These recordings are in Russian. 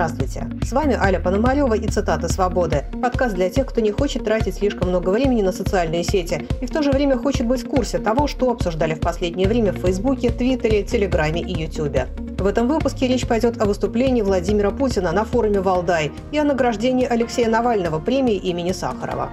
Здравствуйте! С вами Аля Пономарева и «Цитаты свободы» – подкаст для тех, кто не хочет тратить слишком много времени на социальные сети и в то же время хочет быть в курсе того, что обсуждали в последнее время в Фейсбуке, Твиттере, Телеграме и Ютубе. В этом выпуске речь пойдет о выступлении Владимира Путина на форуме «Валдай» и о награждении Алексея Навального премии имени Сахарова.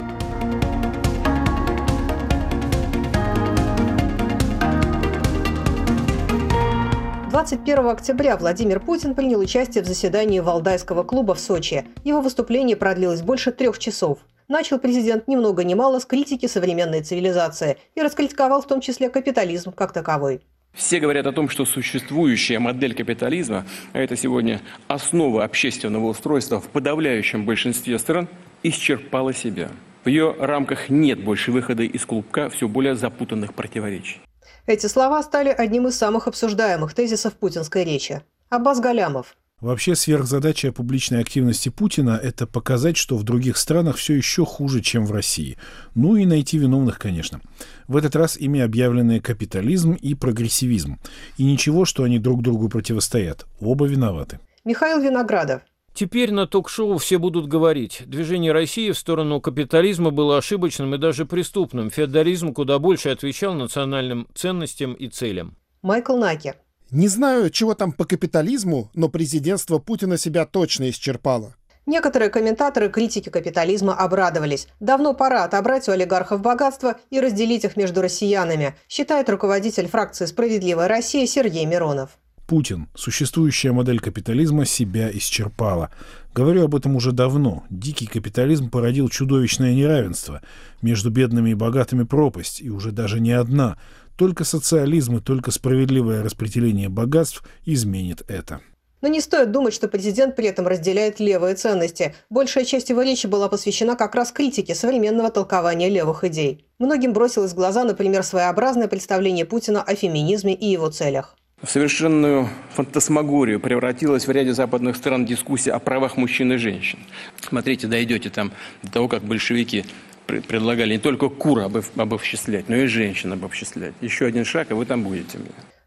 21 октября Владимир Путин принял участие в заседании Валдайского клуба в Сочи. Его выступление продлилось больше трех часов. Начал президент ни много ни мало с критики современной цивилизации и раскритиковал в том числе капитализм как таковой. Все говорят о том, что существующая модель капитализма, а это сегодня основа общественного устройства в подавляющем большинстве стран, исчерпала себя. В ее рамках нет больше выхода из клубка все более запутанных противоречий. Эти слова стали одним из самых обсуждаемых тезисов путинской речи. Аббас Галямов. Вообще сверхзадача публичной активности Путина – это показать, что в других странах все еще хуже, чем в России. Ну и найти виновных, конечно. В этот раз ими объявлены капитализм и прогрессивизм. И ничего, что они друг другу противостоят. Оба виноваты. Михаил Виноградов. Теперь на ток-шоу все будут говорить. Движение России в сторону капитализма было ошибочным и даже преступным. Феодализм куда больше отвечал национальным ценностям и целям. Майкл Наки. Не знаю, чего там по капитализму, но президентство Путина себя точно исчерпало. Некоторые комментаторы критики капитализма обрадовались. Давно пора отобрать у олигархов богатство и разделить их между россиянами, считает руководитель фракции «Справедливая Россия» Сергей Миронов. Путин. Существующая модель капитализма себя исчерпала. Говорю об этом уже давно. Дикий капитализм породил чудовищное неравенство. Между бедными и богатыми пропасть, и уже даже не одна. Только социализм и только справедливое распределение богатств изменит это. Но не стоит думать, что президент при этом разделяет левые ценности. Большая часть его речи была посвящена как раз критике современного толкования левых идей. Многим бросилось в глаза, например, своеобразное представление Путина о феминизме и его целях в совершенную фантасмагорию превратилась в ряде западных стран дискуссия о правах мужчин и женщин. Смотрите, дойдете там до того, как большевики предлагали не только кур обовществлять, но и женщин обовществлять. Еще один шаг, и вы там будете.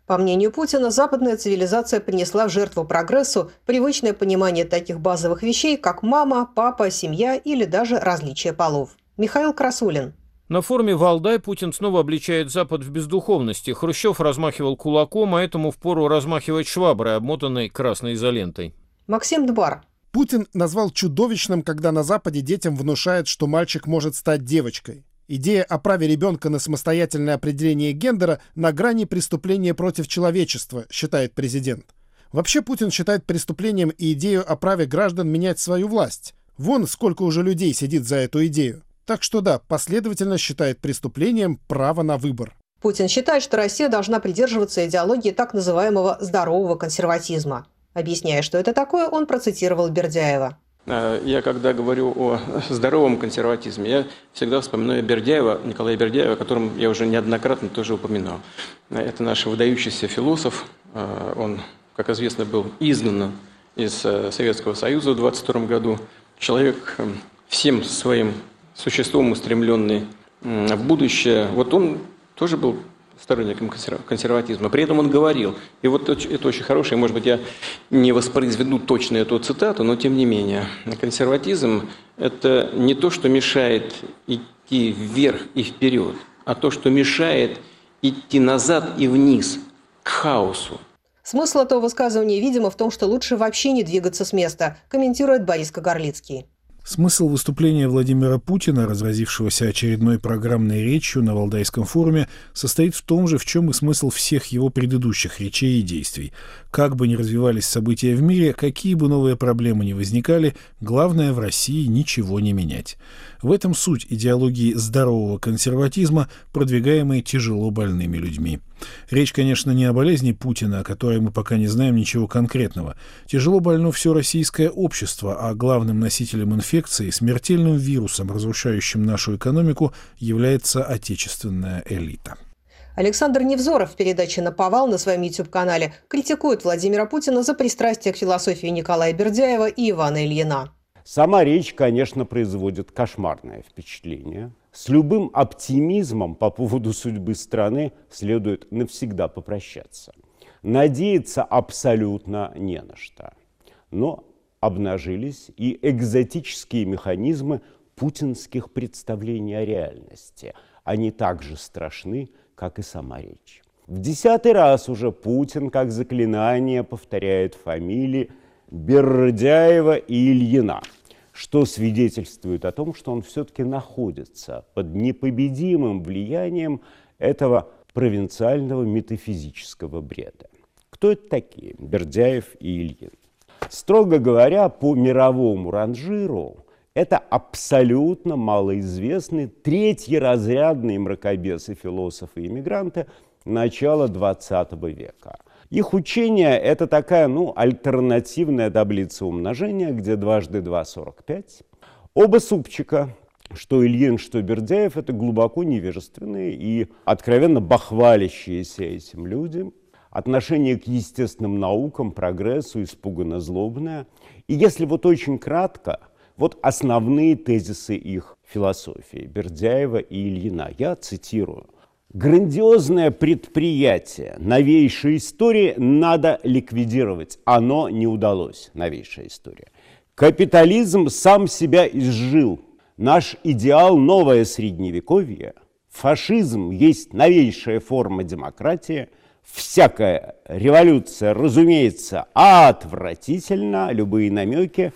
По мнению Путина, западная цивилизация принесла в жертву прогрессу привычное понимание таких базовых вещей, как мама, папа, семья или даже различие полов. Михаил Красулин. На форуме Валдай Путин снова обличает Запад в бездуховности. Хрущев размахивал кулаком, а этому впору размахивать шваброй, обмотанной красной изолентой. Максим Дбар. Путин назвал чудовищным, когда на Западе детям внушают, что мальчик может стать девочкой. Идея о праве ребенка на самостоятельное определение гендера на грани преступления против человечества, считает президент. Вообще Путин считает преступлением и идею о праве граждан менять свою власть. Вон сколько уже людей сидит за эту идею. Так что да, последовательно считает преступлением право на выбор. Путин считает, что Россия должна придерживаться идеологии так называемого «здорового консерватизма». Объясняя, что это такое, он процитировал Бердяева. Э, я когда говорю о здоровом консерватизме, я всегда вспоминаю Бердяева, Николая Бердяева, о котором я уже неоднократно тоже упоминал. Это наш выдающийся философ. Э, он, как известно, был изгнан из э, Советского Союза в 22 году. Человек всем своим существом устремленный в будущее, вот он тоже был сторонником консерватизма. При этом он говорил, и вот это очень хорошее, может быть, я не воспроизведу точно эту цитату, но тем не менее, консерватизм – это не то, что мешает идти вверх и вперед, а то, что мешает идти назад и вниз, к хаосу. Смысл этого высказывания, видимо, в том, что лучше вообще не двигаться с места, комментирует Борис Кагарлицкий. Смысл выступления Владимира Путина, разразившегося очередной программной речью на Валдайском форуме, состоит в том же, в чем и смысл всех его предыдущих речей и действий. Как бы ни развивались события в мире, какие бы новые проблемы ни возникали, главное в России ничего не менять. В этом суть идеологии здорового консерватизма, продвигаемой тяжело больными людьми. Речь, конечно, не о болезни Путина, о которой мы пока не знаем ничего конкретного. Тяжело больно все российское общество, а главным носителем инфекции, смертельным вирусом, разрушающим нашу экономику, является отечественная элита. Александр Невзоров в передаче «Наповал» на своем YouTube-канале критикует Владимира Путина за пристрастие к философии Николая Бердяева и Ивана Ильина. Сама речь, конечно, производит кошмарное впечатление. С любым оптимизмом по поводу судьбы страны следует навсегда попрощаться. Надеяться абсолютно не на что. Но обнажились и экзотические механизмы путинских представлений о реальности. Они так же страшны, как и сама речь. В десятый раз уже Путин, как заклинание, повторяет фамилии Бердяева и Ильина, что свидетельствует о том, что он все-таки находится под непобедимым влиянием этого провинциального метафизического бреда. Кто это такие, Бердяев и Ильин? Строго говоря, по мировому ранжиру это абсолютно малоизвестные третьи разрядные мракобесы, философы и иммигранты начала XX века. Их учение – это такая, ну, альтернативная таблица умножения, где дважды два – 45. Оба супчика, что Ильин, что Бердяев, это глубоко невежественные и откровенно бахвалящиеся этим люди. Отношение к естественным наукам, прогрессу испуганно злобное. И если вот очень кратко, вот основные тезисы их философии Бердяева и Ильина. Я цитирую. Грандиозное предприятие новейшей истории надо ликвидировать. Оно не удалось, новейшая история. Капитализм сам себя изжил. Наш идеал – новое средневековье. Фашизм есть новейшая форма демократии. Всякая революция, разумеется, отвратительна. Любые намеки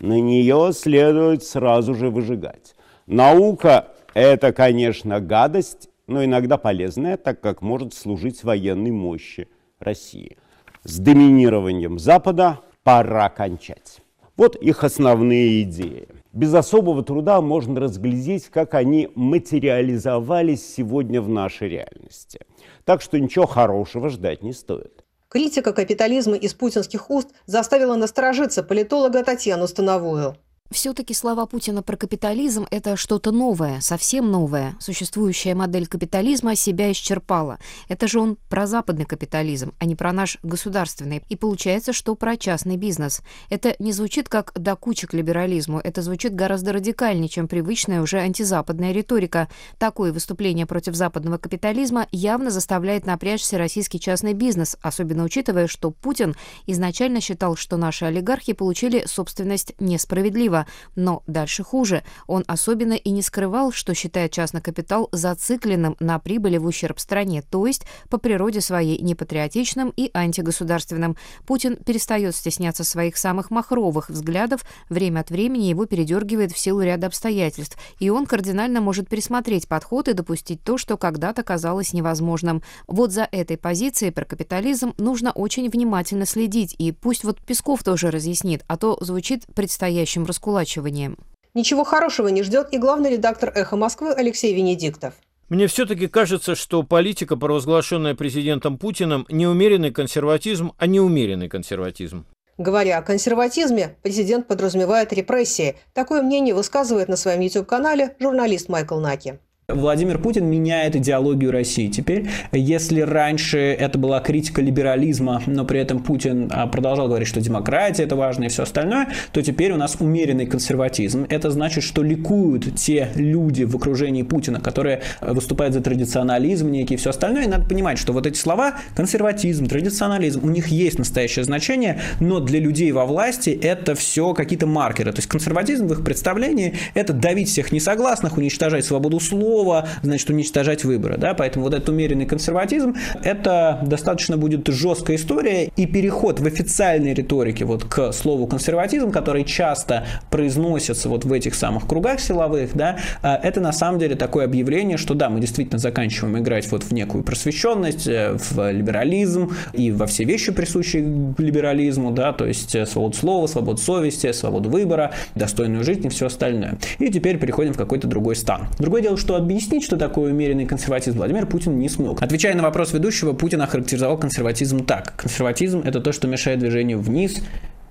на нее следует сразу же выжигать. Наука – это, конечно, гадость, но иногда полезная, так как может служить военной мощи России. С доминированием Запада пора кончать. Вот их основные идеи. Без особого труда можно разглядеть, как они материализовались сегодня в нашей реальности. Так что ничего хорошего ждать не стоит. Критика капитализма из путинских уст заставила насторожиться политолога Татьяну Становую. Все-таки слова Путина про капитализм – это что-то новое, совсем новое. Существующая модель капитализма себя исчерпала. Это же он про западный капитализм, а не про наш государственный. И получается, что про частный бизнес. Это не звучит как докуча к либерализму, это звучит гораздо радикальнее, чем привычная уже антизападная риторика. Такое выступление против западного капитализма явно заставляет напрячься российский частный бизнес, особенно учитывая, что Путин изначально считал, что наши олигархи получили собственность несправедливо справедливо, но дальше хуже. Он особенно и не скрывал, что считает частный капитал зацикленным на прибыли в ущерб стране, то есть по природе своей непатриотичным и антигосударственным. Путин перестает стесняться своих самых махровых взглядов, время от времени его передергивает в силу ряда обстоятельств, и он кардинально может пересмотреть подход и допустить то, что когда-то казалось невозможным. Вот за этой позицией про капитализм нужно очень внимательно следить, и пусть вот Песков тоже разъяснит, а то звучит предстоящим раскулачиванием раскулачиванием. Ничего хорошего не ждет и главный редактор «Эхо Москвы» Алексей Венедиктов. Мне все-таки кажется, что политика, провозглашенная президентом Путиным, не умеренный консерватизм, а неумеренный консерватизм. Говоря о консерватизме, президент подразумевает репрессии. Такое мнение высказывает на своем YouTube-канале журналист Майкл Наки. Владимир Путин меняет идеологию России теперь. Если раньше это была критика либерализма, но при этом Путин а, продолжал говорить, что демократия это важно и все остальное, то теперь у нас умеренный консерватизм. Это значит, что ликуют те люди в окружении Путина, которые выступают за традиционализм некий и все остальное. И надо понимать, что вот эти слова консерватизм, традиционализм, у них есть настоящее значение, но для людей во власти это все какие-то маркеры. То есть консерватизм в их представлении это давить всех несогласных, уничтожать свободу слова, слова, значит, уничтожать выборы. Да? Поэтому вот этот умеренный консерватизм, это достаточно будет жесткая история, и переход в официальной риторике вот к слову консерватизм, который часто произносится вот в этих самых кругах силовых, да, а, это на самом деле такое объявление, что да, мы действительно заканчиваем играть вот в некую просвещенность, э, в либерализм и во все вещи, присущие либерализму, да, то есть э, свободу слова, свободу совести, свободу выбора, достойную жизнь и все остальное. И теперь переходим в какой-то другой стан. Другое дело, что объяснить, что такое умеренный консерватизм, Владимир Путин не смог. Отвечая на вопрос ведущего, Путин охарактеризовал консерватизм так. Консерватизм – это то, что мешает движению вниз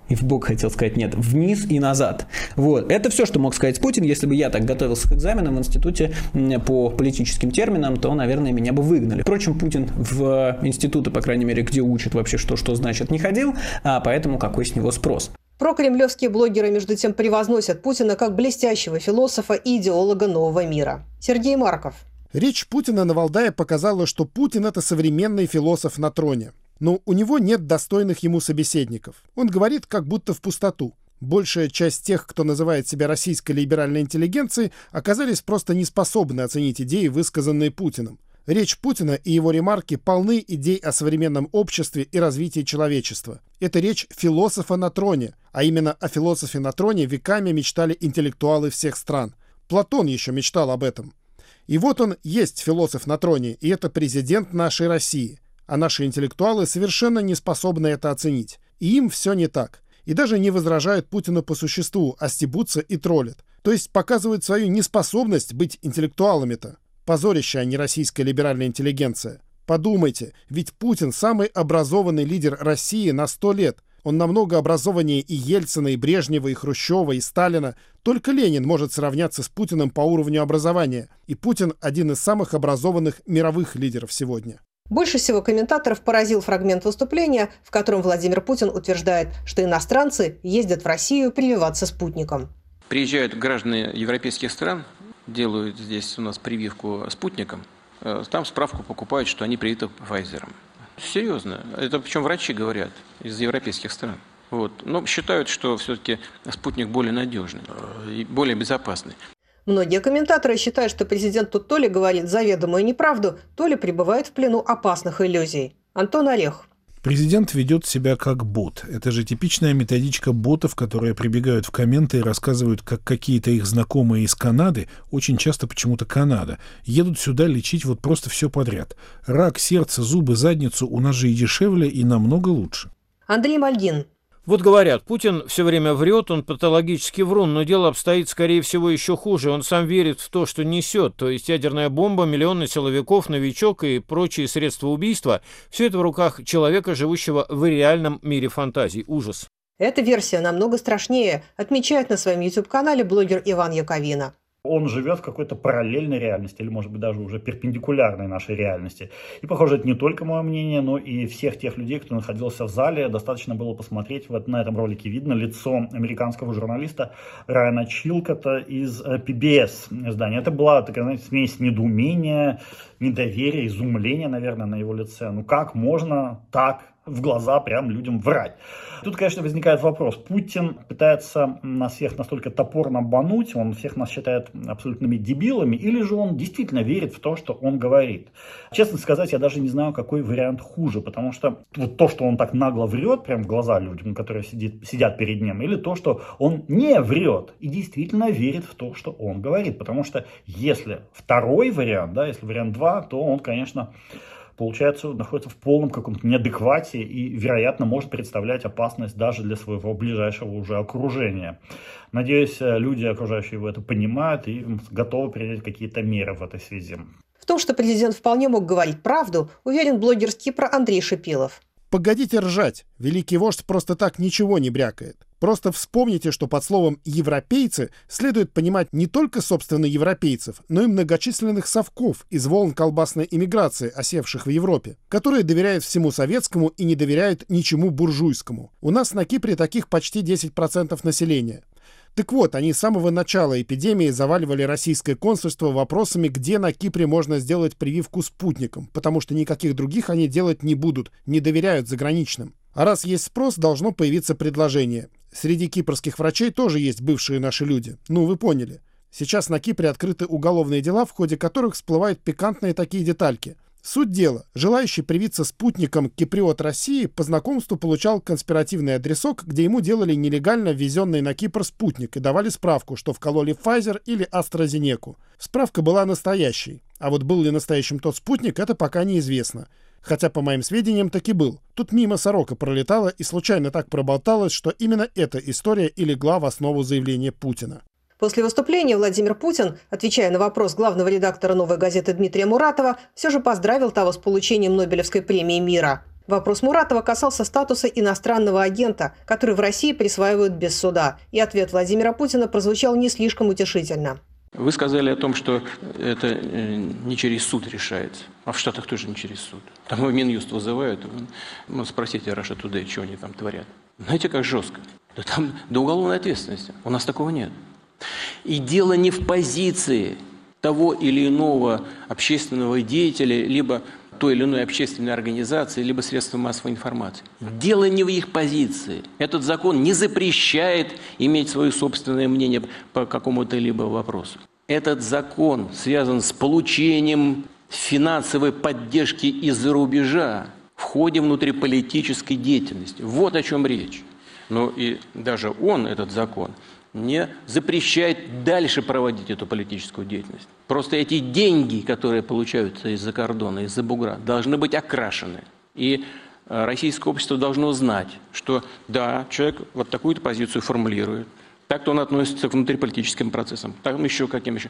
и в бок хотел сказать нет, вниз и назад. Вот. Это все, что мог сказать Путин. Если бы я так готовился к экзаменам в институте по политическим терминам, то, наверное, меня бы выгнали. Впрочем, Путин в институты, по крайней мере, где учат вообще, что что значит, не ходил, а поэтому какой с него спрос. Прокремлевские блогеры, между тем, превозносят Путина как блестящего философа и идеолога нового мира. Сергей Марков. Речь Путина на Валдае показала, что Путин – это современный философ на троне. Но у него нет достойных ему собеседников. Он говорит как будто в пустоту. Большая часть тех, кто называет себя российской либеральной интеллигенцией, оказались просто не способны оценить идеи, высказанные Путиным. Речь Путина и его ремарки полны идей о современном обществе и развитии человечества. Это речь философа на троне, а именно о философе на троне веками мечтали интеллектуалы всех стран. Платон еще мечтал об этом. И вот он есть философ на троне, и это президент нашей России. А наши интеллектуалы совершенно не способны это оценить. И им все не так и даже не возражают Путину по существу, а стебутся и троллят. То есть показывают свою неспособность быть интеллектуалами-то. Позорище, а не российская либеральная интеллигенция. Подумайте, ведь Путин самый образованный лидер России на сто лет. Он намного образованнее и Ельцина, и Брежнева, и Хрущева, и Сталина. Только Ленин может сравняться с Путиным по уровню образования. И Путин один из самых образованных мировых лидеров сегодня. Больше всего комментаторов поразил фрагмент выступления, в котором Владимир Путин утверждает, что иностранцы ездят в Россию прививаться спутником. Приезжают граждане европейских стран, делают здесь у нас прививку спутником, э, там справку покупают, что они привиты Pfizer. Серьезно. Это причем врачи говорят из европейских стран. Вот. Но считают, что все-таки спутник более надежный и более безопасный. Многие комментаторы считают, что президент тут то ли говорит заведомую неправду, то ли пребывает в плену опасных иллюзий. Антон Орех. Президент ведет себя как бот. Это же типичная методичка ботов, которые прибегают в комменты и рассказывают, как какие-то их знакомые из Канады, очень часто почему-то Канада, едут сюда лечить вот просто все подряд. Рак, сердце, зубы, задницу у нас же и дешевле, и намного лучше. Андрей Мальгин, вот говорят, Путин все время врет, он патологически врун, но дело обстоит, скорее всего, еще хуже. Он сам верит в то, что несет, то есть ядерная бомба, миллионы силовиков, новичок и прочие средства убийства. Все это в руках человека, живущего в реальном мире фантазий. Ужас. Эта версия намного страшнее, отмечает на своем YouTube-канале блогер Иван Яковина он живет в какой-то параллельной реальности, или, может быть, даже уже перпендикулярной нашей реальности. И, похоже, это не только мое мнение, но и всех тех людей, кто находился в зале. Достаточно было посмотреть, вот на этом ролике видно лицо американского журналиста Райана Чилкота из PBS э, издания. Это была такая, знаете, смесь недоумения, недоверия, изумления, наверное, на его лице. Ну как можно так в глаза прям людям врать. Тут, конечно, возникает вопрос. Путин пытается нас всех настолько топорно бануть, он всех нас считает абсолютными дебилами, или же он действительно верит в то, что он говорит. Честно сказать, я даже не знаю, какой вариант хуже, потому что вот то, что он так нагло врет, прям в глаза людям, которые сидит, сидят перед ним, или то, что он не врет и действительно верит в то, что он говорит. Потому что если второй вариант, да, если вариант 2, то он, конечно, получается, находится в полном каком-то неадеквате и, вероятно, может представлять опасность даже для своего ближайшего уже окружения. Надеюсь, э, люди, окружающие его, это понимают и готовы принять какие-то меры в этой связи. В том, что президент вполне мог говорить правду, уверен блогер с Кипра Андрей Шипилов. Погодите ржать. Великий вождь просто так ничего не брякает. Просто вспомните, что под словом «европейцы» следует понимать не только, собственно, европейцев, но и многочисленных совков из волн колбасной иммиграции, осевших в Европе, которые доверяют всему советскому и не доверяют ничему буржуйскому. У нас на Кипре таких почти 10% населения. Так вот, они с самого начала эпидемии заваливали российское консульство вопросами, где на Кипре можно сделать прививку спутником, потому что никаких других они делать не будут, не доверяют заграничным. А раз есть спрос, должно появиться предложение. Среди кипрских врачей тоже есть бывшие наши люди. Ну, вы поняли. Сейчас на Кипре открыты уголовные дела, в ходе которых всплывают пикантные такие детальки – Суть дела. Желающий привиться спутником киприот России по знакомству получал конспиративный адресок, где ему делали нелегально ввезенный на Кипр спутник и давали справку, что вкололи Pfizer или AstraZeneca. Справка была настоящей. А вот был ли настоящим тот спутник, это пока неизвестно. Хотя, по моим сведениям, таки был. Тут мимо сорока пролетала и случайно так проболталась, что именно эта история и легла в основу заявления Путина. После выступления Владимир Путин, отвечая на вопрос главного редактора «Новой газеты» Дмитрия Муратова, все же поздравил того с получением Нобелевской премии мира. Вопрос Муратова касался статуса иностранного агента, который в России присваивают без суда. И ответ Владимира Путина прозвучал не слишком утешительно. Вы сказали о том, что это э, не через суд решается, а в Штатах тоже не через суд. Там его Минюст вызывают, ну, спросите Раша Today, что они там творят. Знаете, как жестко? Да там до уголовной ответственности. У нас такого нет. И дело не в позиции, того или иного общественного деятеля, либо той или иной общественной организации, либо средства массовой информации. Дело не в их позиции. Этот закон не запрещает иметь свое собственное мнение по какому-то либо вопросу. Этот закон связан с получением финансовой поддержки из-за рубежа в ходе внутриполитической деятельности. Вот о чем речь. Но и даже он, этот закон, не запрещает дальше проводить эту политическую деятельность. Просто эти деньги, которые получаются из-за кордона, из-за бугра, должны быть окрашены. И э, российское общество должно знать, что да, человек вот такую-то позицию формулирует, так-то он относится к внутриполитическим процессам, так еще каким еще.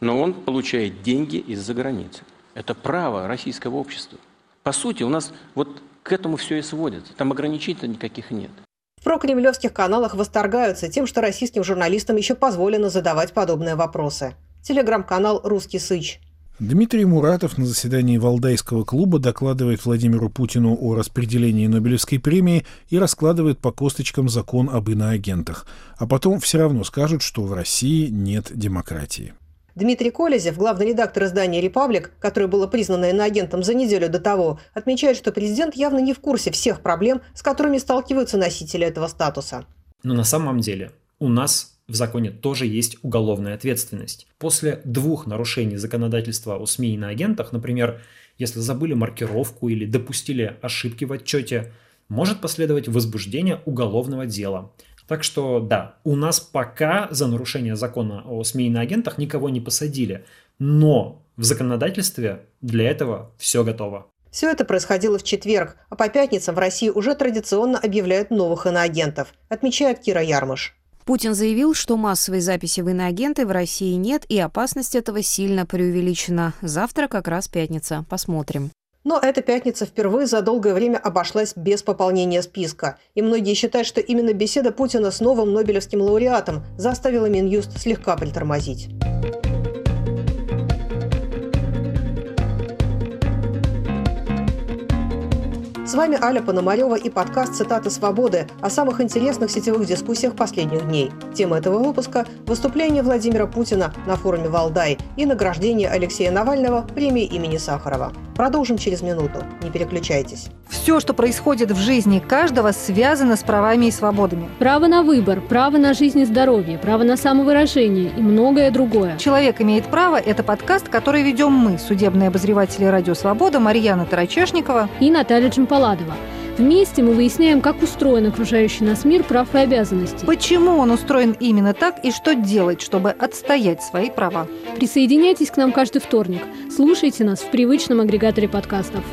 Но он получает деньги из-за границы. Это право российского общества. По сути, у нас вот к этому все и сводится. Там ограничений никаких нет. В прокремлевских каналах восторгаются тем, что российским журналистам еще позволено задавать подобные вопросы. Телеграм-канал «Русский Сыч». Дмитрий Муратов на заседании Валдайского клуба докладывает Владимиру Путину о распределении Нобелевской премии и раскладывает по косточкам закон об иноагентах. А потом все равно скажут, что в России нет демократии. Дмитрий Колезев, главный редактор издания «Репаблик», которое было признано иноагентом за неделю до того, отмечает, что президент явно не в курсе всех проблем, с которыми сталкиваются носители этого статуса. Но на самом деле у нас в законе тоже есть уголовная ответственность. После двух нарушений законодательства о СМИ и на агентах, например, если забыли маркировку или допустили ошибки в отчете, может последовать возбуждение уголовного дела. Так что да, у нас пока за нарушение закона о СМИ и на агентах никого не посадили, но в законодательстве для этого все готово. Все это происходило в четверг, а по пятницам в России уже традиционно объявляют новых иноагентов, отмечает Кира Ярмыш. Путин заявил, что массовой записи в иноагенты в России нет, и опасность этого сильно преувеличена. Завтра как раз пятница. Посмотрим. Но эта пятница впервые за долгое время обошлась без пополнения списка. И многие считают, что именно беседа Путина с новым Нобелевским лауреатом заставила Минюст слегка притормозить. С вами Аля Пономарева и подкаст «Цитаты свободы» о самых интересных сетевых дискуссиях последних дней. Тема этого выпуска – выступление Владимира Путина на форуме «Валдай» и награждение Алексея Навального премией имени Сахарова. Продолжим через минуту. Не переключайтесь. Все, что происходит в жизни каждого, связано с правами и свободами. Право на выбор, право на жизнь и здоровье, право на самовыражение и многое другое. «Человек имеет право» – это подкаст, который ведем мы, судебные обозреватели «Радио Свобода» Марьяна Тарачешникова и Наталья Джампаладова. Вместе мы выясняем, как устроен окружающий нас мир прав и обязанностей. Почему он устроен именно так и что делать, чтобы отстоять свои права. Присоединяйтесь к нам каждый вторник. Слушайте нас в привычном агрегаторе подкастов.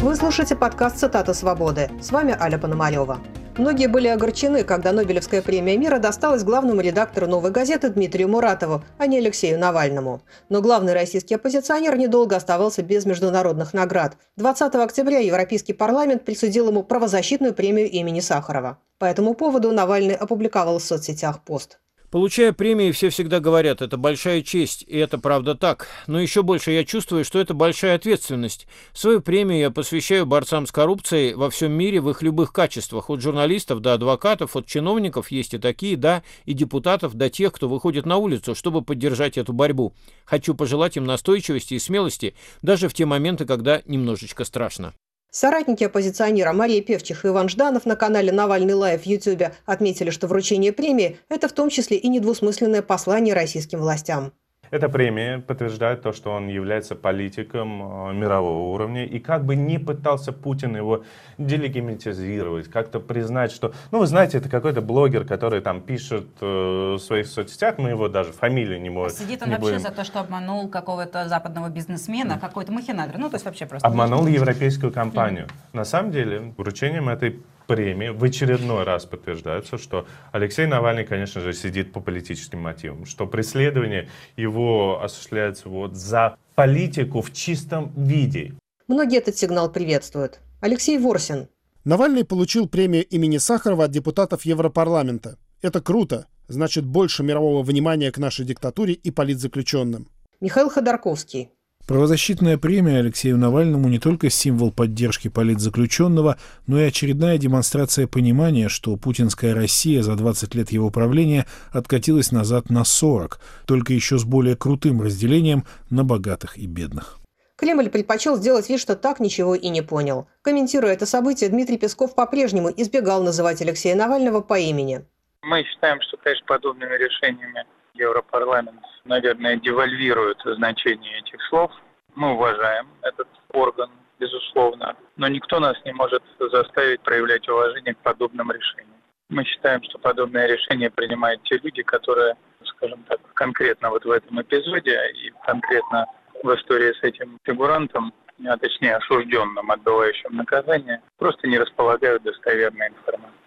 Вы слушаете подкаст «Цитата свободы». С вами Аля Пономарева. Многие были огорчены, когда Нобелевская премия мира досталась главному редактору «Новой газеты» Дмитрию Муратову, а не Алексею Навальному. Но главный российский оппозиционер недолго оставался без международных наград. 20 октября Европейский парламент присудил ему правозащитную премию имени Сахарова. По этому поводу Навальный опубликовал в соцсетях пост. Получая премии, все всегда говорят, это большая честь, и это правда так. Но еще больше я чувствую, что это большая ответственность. Свою премию я посвящаю борцам с коррупцией во всем мире в их любых качествах. От журналистов до адвокатов, от чиновников есть и такие, да, и депутатов до тех, кто выходит на улицу, чтобы поддержать эту борьбу. Хочу пожелать им настойчивости и смелости, даже в те моменты, когда немножечко страшно. Соратники оппозиционера Мария Певчих и Иван Жданов на канале «Навальный Live» в Ютьюбе отметили, что вручение премии – это в том числе и недвусмысленное послание российским властям. Эта премия подтверждает то, что он является политиком э, мирового уровня. И как бы не пытался Путин его делегимитизировать, как-то признать, что... Ну, вы знаете, это какой-то блогер, который там пишет э, в своих соцсетях, мы его даже фамилию не можем... Сидит он вообще будем... за то, что обманул какого-то западного бизнесмена, mm. какой-то махинатор. Ну, то есть вообще просто... Обманул европейскую компанию. Mm. На самом деле, вручением этой премии в очередной раз подтверждается, что Алексей Навальный, конечно же, сидит по политическим мотивам, что преследование его осуществляется вот за политику в чистом виде. Многие этот сигнал приветствуют. Алексей Ворсин. Навальный получил премию имени Сахарова от депутатов Европарламента. Это круто. Значит, больше мирового внимания к нашей диктатуре и политзаключенным. Михаил Ходорковский. Правозащитная премия Алексею Навальному не только символ поддержки политзаключенного, но и очередная демонстрация понимания, что путинская Россия за 20 лет его правления откатилась назад на 40, только еще с более крутым разделением на богатых и бедных. Кремль предпочел сделать вид, что так ничего и не понял. Комментируя это событие, Дмитрий Песков по-прежнему избегал называть Алексея Навального по имени. Мы считаем, что, конечно, подобными решениями Европарламент, наверное, девальвирует значение этих слов. Мы уважаем этот орган, безусловно, но никто нас не может заставить проявлять уважение к подобным решениям. Мы считаем, что подобное решение принимают те люди, которые, скажем так, конкретно вот в этом эпизоде и конкретно в истории с этим фигурантом, а точнее осужденным, отбывающим наказание, просто не располагают достоверной информацией.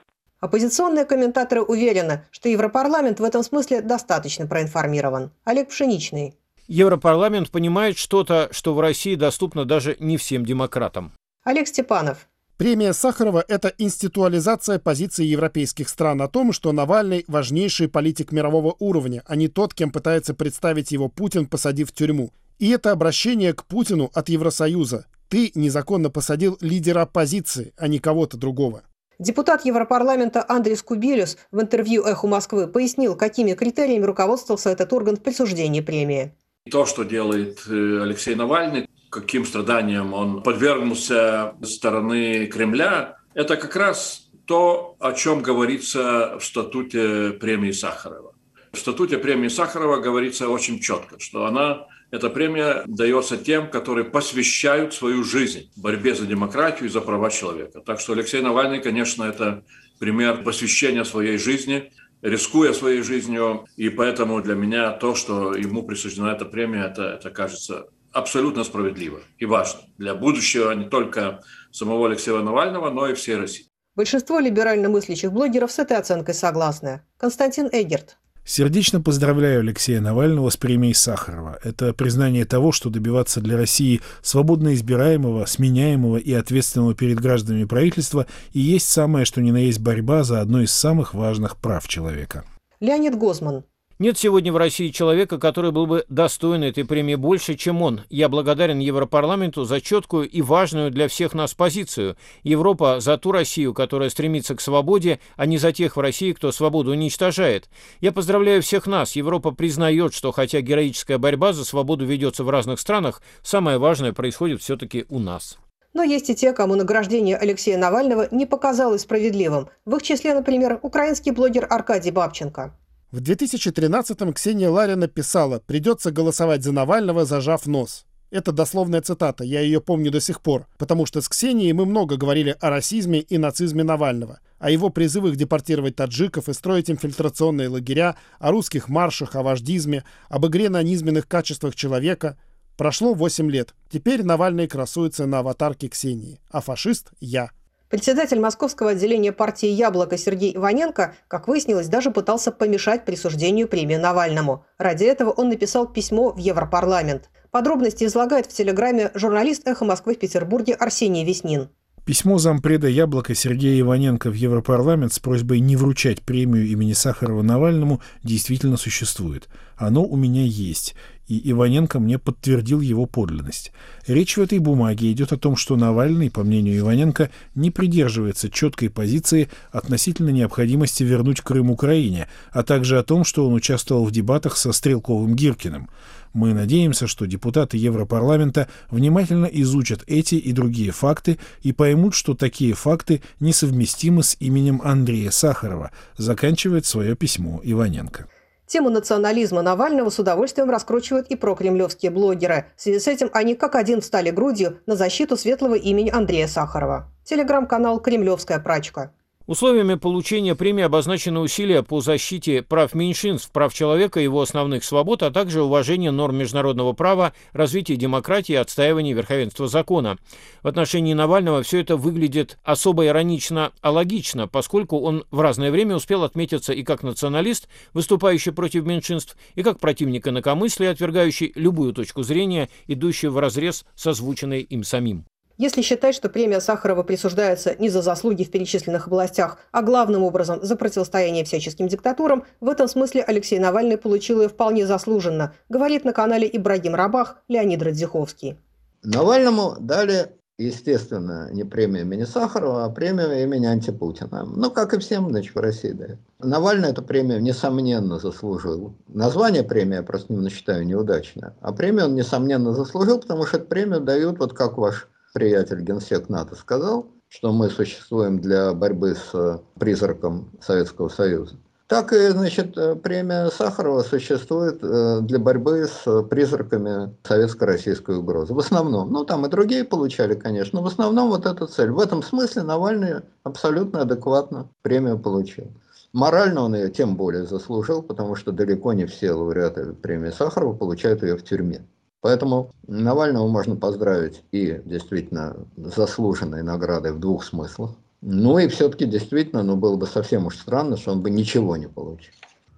Оппозиционные комментаторы уверены, что Европарламент в этом смысле достаточно проинформирован. Олег Пшеничный. Европарламент понимает что-то, что в России доступно даже не всем демократам. Олег Степанов. Премия Сахарова – это институализация позиции европейских стран о том, что Навальный – важнейший политик мирового уровня, а не тот, кем пытается представить его Путин, посадив в тюрьму. И это обращение к Путину от Евросоюза. Ты незаконно посадил лидера оппозиции, а не кого-то другого. Депутат Европарламента Андрей Скубелюс в интервью «Эху Москвы» пояснил, какими критериями руководствовался этот орган в присуждении премии. То, что делает э, Алексей Навальный, каким страданиям он подвергнулся стороны Кремля, это как раз то, о чем говорится в статуте премии Сахарова. В статуте премии Сахарова говорится очень четко, что она эта премия дается тем, которые посвящают свою жизнь борьбе за демократию и за права человека. Так что Алексей Навальный, конечно, это пример посвящения своей жизни, рискуя своей жизнью. И поэтому для меня то, что ему присуждена эта премия, это, это кажется абсолютно справедливо и важно для будущего не только самого Алексея Навального, но и всей России. Большинство либерально мыслящих блогеров с этой оценкой согласны. Константин Эгерт. Сердечно поздравляю Алексея Навального с премией Сахарова. Это признание того, что добиваться для России свободно избираемого, сменяемого и ответственного перед гражданами правительства и есть самое, что ни на есть борьба за одно из самых важных прав человека. Леонид Гозман. Нет сегодня в России человека, который был бы достоин этой премии больше, чем он. Я благодарен Европарламенту за четкую и важную для всех нас позицию. Европа за ту Россию, которая стремится к свободе, а не за тех в России, кто свободу уничтожает. Я поздравляю всех нас. Европа признает, что хотя героическая борьба за свободу ведется в разных странах, самое важное происходит все-таки у нас. Но есть и те, кому награждение Алексея Навального не показалось справедливым. В их числе, например, украинский блогер Аркадий Бабченко. В 2013-м Ксения Ларина писала «Придется голосовать за Навального, зажав нос». Это дословная цитата, я ее помню до сих пор, потому что с Ксенией мы много говорили о расизме и нацизме Навального, о его призывах депортировать таджиков и строить инфильтрационные лагеря, о русских маршах, о вождизме, об игре на низменных качествах человека. Прошло 8 лет. Теперь Навальный красуется на аватарке Ксении, а фашист – я. Председатель московского отделения партии «Яблоко» Сергей Иваненко, как выяснилось, даже пытался помешать присуждению премии Навальному. Ради этого он написал письмо в Европарламент. Подробности излагает в телеграме журналист «Эхо Москвы» в Петербурге Арсений Веснин. Письмо зампреда «Яблоко» Сергея Иваненко в Европарламент с просьбой не вручать премию имени Сахарова Навальному действительно существует. Оно у меня есть, и Иваненко мне подтвердил его подлинность. Речь в этой бумаге идет о том, что Навальный, по мнению Иваненко, не придерживается четкой позиции относительно необходимости вернуть Крым Украине, а также о том, что он участвовал в дебатах со Стрелковым Гиркиным. Мы надеемся, что депутаты Европарламента внимательно изучат эти и другие факты и поймут, что такие факты несовместимы с именем Андрея Сахарова, заканчивает свое письмо Иваненко. Тему национализма Навального с удовольствием раскручивают и прокремлевские блогеры. В связи с этим они как один встали грудью на защиту светлого имени Андрея Сахарова. Телеграм-канал «Кремлевская прачка». Условиями получения премии обозначены усилия по защите прав меньшинств, прав человека и его основных свобод, а также уважение норм международного права, развитие демократии отстаивание верховенства закона. В отношении Навального все это выглядит особо иронично, а логично, поскольку он в разное время успел отметиться и как националист, выступающий против меньшинств, и как противник инакомыслия, отвергающий любую точку зрения, идущую вразрез с озвученной им самим. Если считать, что премия Сахарова присуждается не за заслуги в перечисленных областях, а главным образом за противостояние всяческим диктатурам, в этом смысле Алексей Навальный получил ее вполне заслуженно, говорит на канале Ибрагим Рабах Леонид Радзиховский. Навальному дали естественно, не премия имени Сахарова, а премия имени антипутина. Ну, как и всем, значит, в России дают. Навальный эту премию, несомненно, заслужил. Название премии я просто не считаю неудачное. А премию он, несомненно, заслужил, потому что эту премию дают, вот как ваш приятель генсек НАТО сказал, что мы существуем для борьбы с призраком Советского Союза. Так и, значит, э, премия Сахарова существует э, для борьбы с призраками советско-российской угрозы. В основном. Ну, там и другие получали, конечно, но в основном вот эта цель. В этом смысле Навальный абсолютно адекватно премию получил. Морально он ее тем более заслужил, потому что далеко не все лауреаты премии Сахарова получают ее в тюрьме. Поэтому Навального можно поздравить и действительно заслуженной наградой в двух смыслах. Ну и все-таки действительно, ну было бы совсем уж странно, что он бы ничего не получил.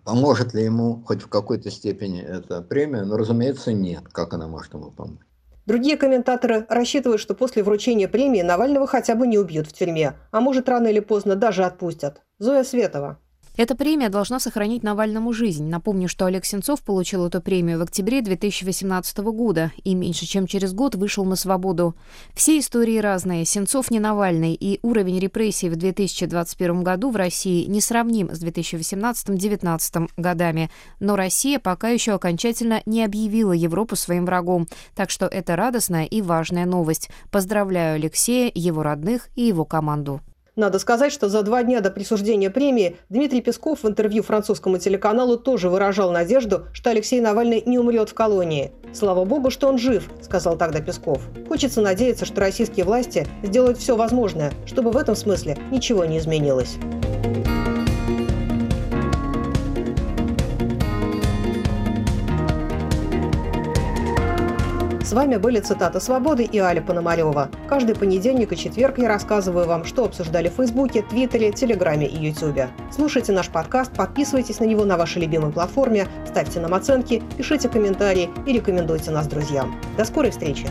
Поможет ли ему хоть в какой-то степени эта премия? Ну, разумеется, нет. Как она может ему помочь? Другие комментаторы рассчитывают, что после вручения премии Навального хотя бы не убьют в тюрьме, а может рано или поздно даже отпустят. Зоя Светова. Эта премия должна сохранить Навальному жизнь. Напомню, что Олег Сенцов получил эту премию в октябре 2018 года и меньше чем через год вышел на свободу. Все истории разные. Сенцов не Навальный, и уровень репрессий в 2021 году в России не сравним с 2018-2019 годами. Но Россия пока еще окончательно не объявила Европу своим врагом. Так что это радостная и важная новость. Поздравляю Алексея, его родных и его команду. Надо сказать, что за два дня до присуждения премии Дмитрий Песков в интервью французскому телеканалу тоже выражал надежду, что Алексей Навальный не умрет в колонии. «Слава богу, что он жив», – сказал тогда Песков. Хочется надеяться, что российские власти сделают все возможное, чтобы в этом смысле ничего не изменилось. Вами были цитаты «Свободы» и Аля Пономарева. Каждый понедельник и четверг я рассказываю вам, что обсуждали в Фейсбуке, Твиттере, Телеграме и Ютубе. Слушайте наш подкаст, подписывайтесь на него на вашей любимой платформе, ставьте нам оценки, пишите комментарии и рекомендуйте нас друзьям. До скорой встречи!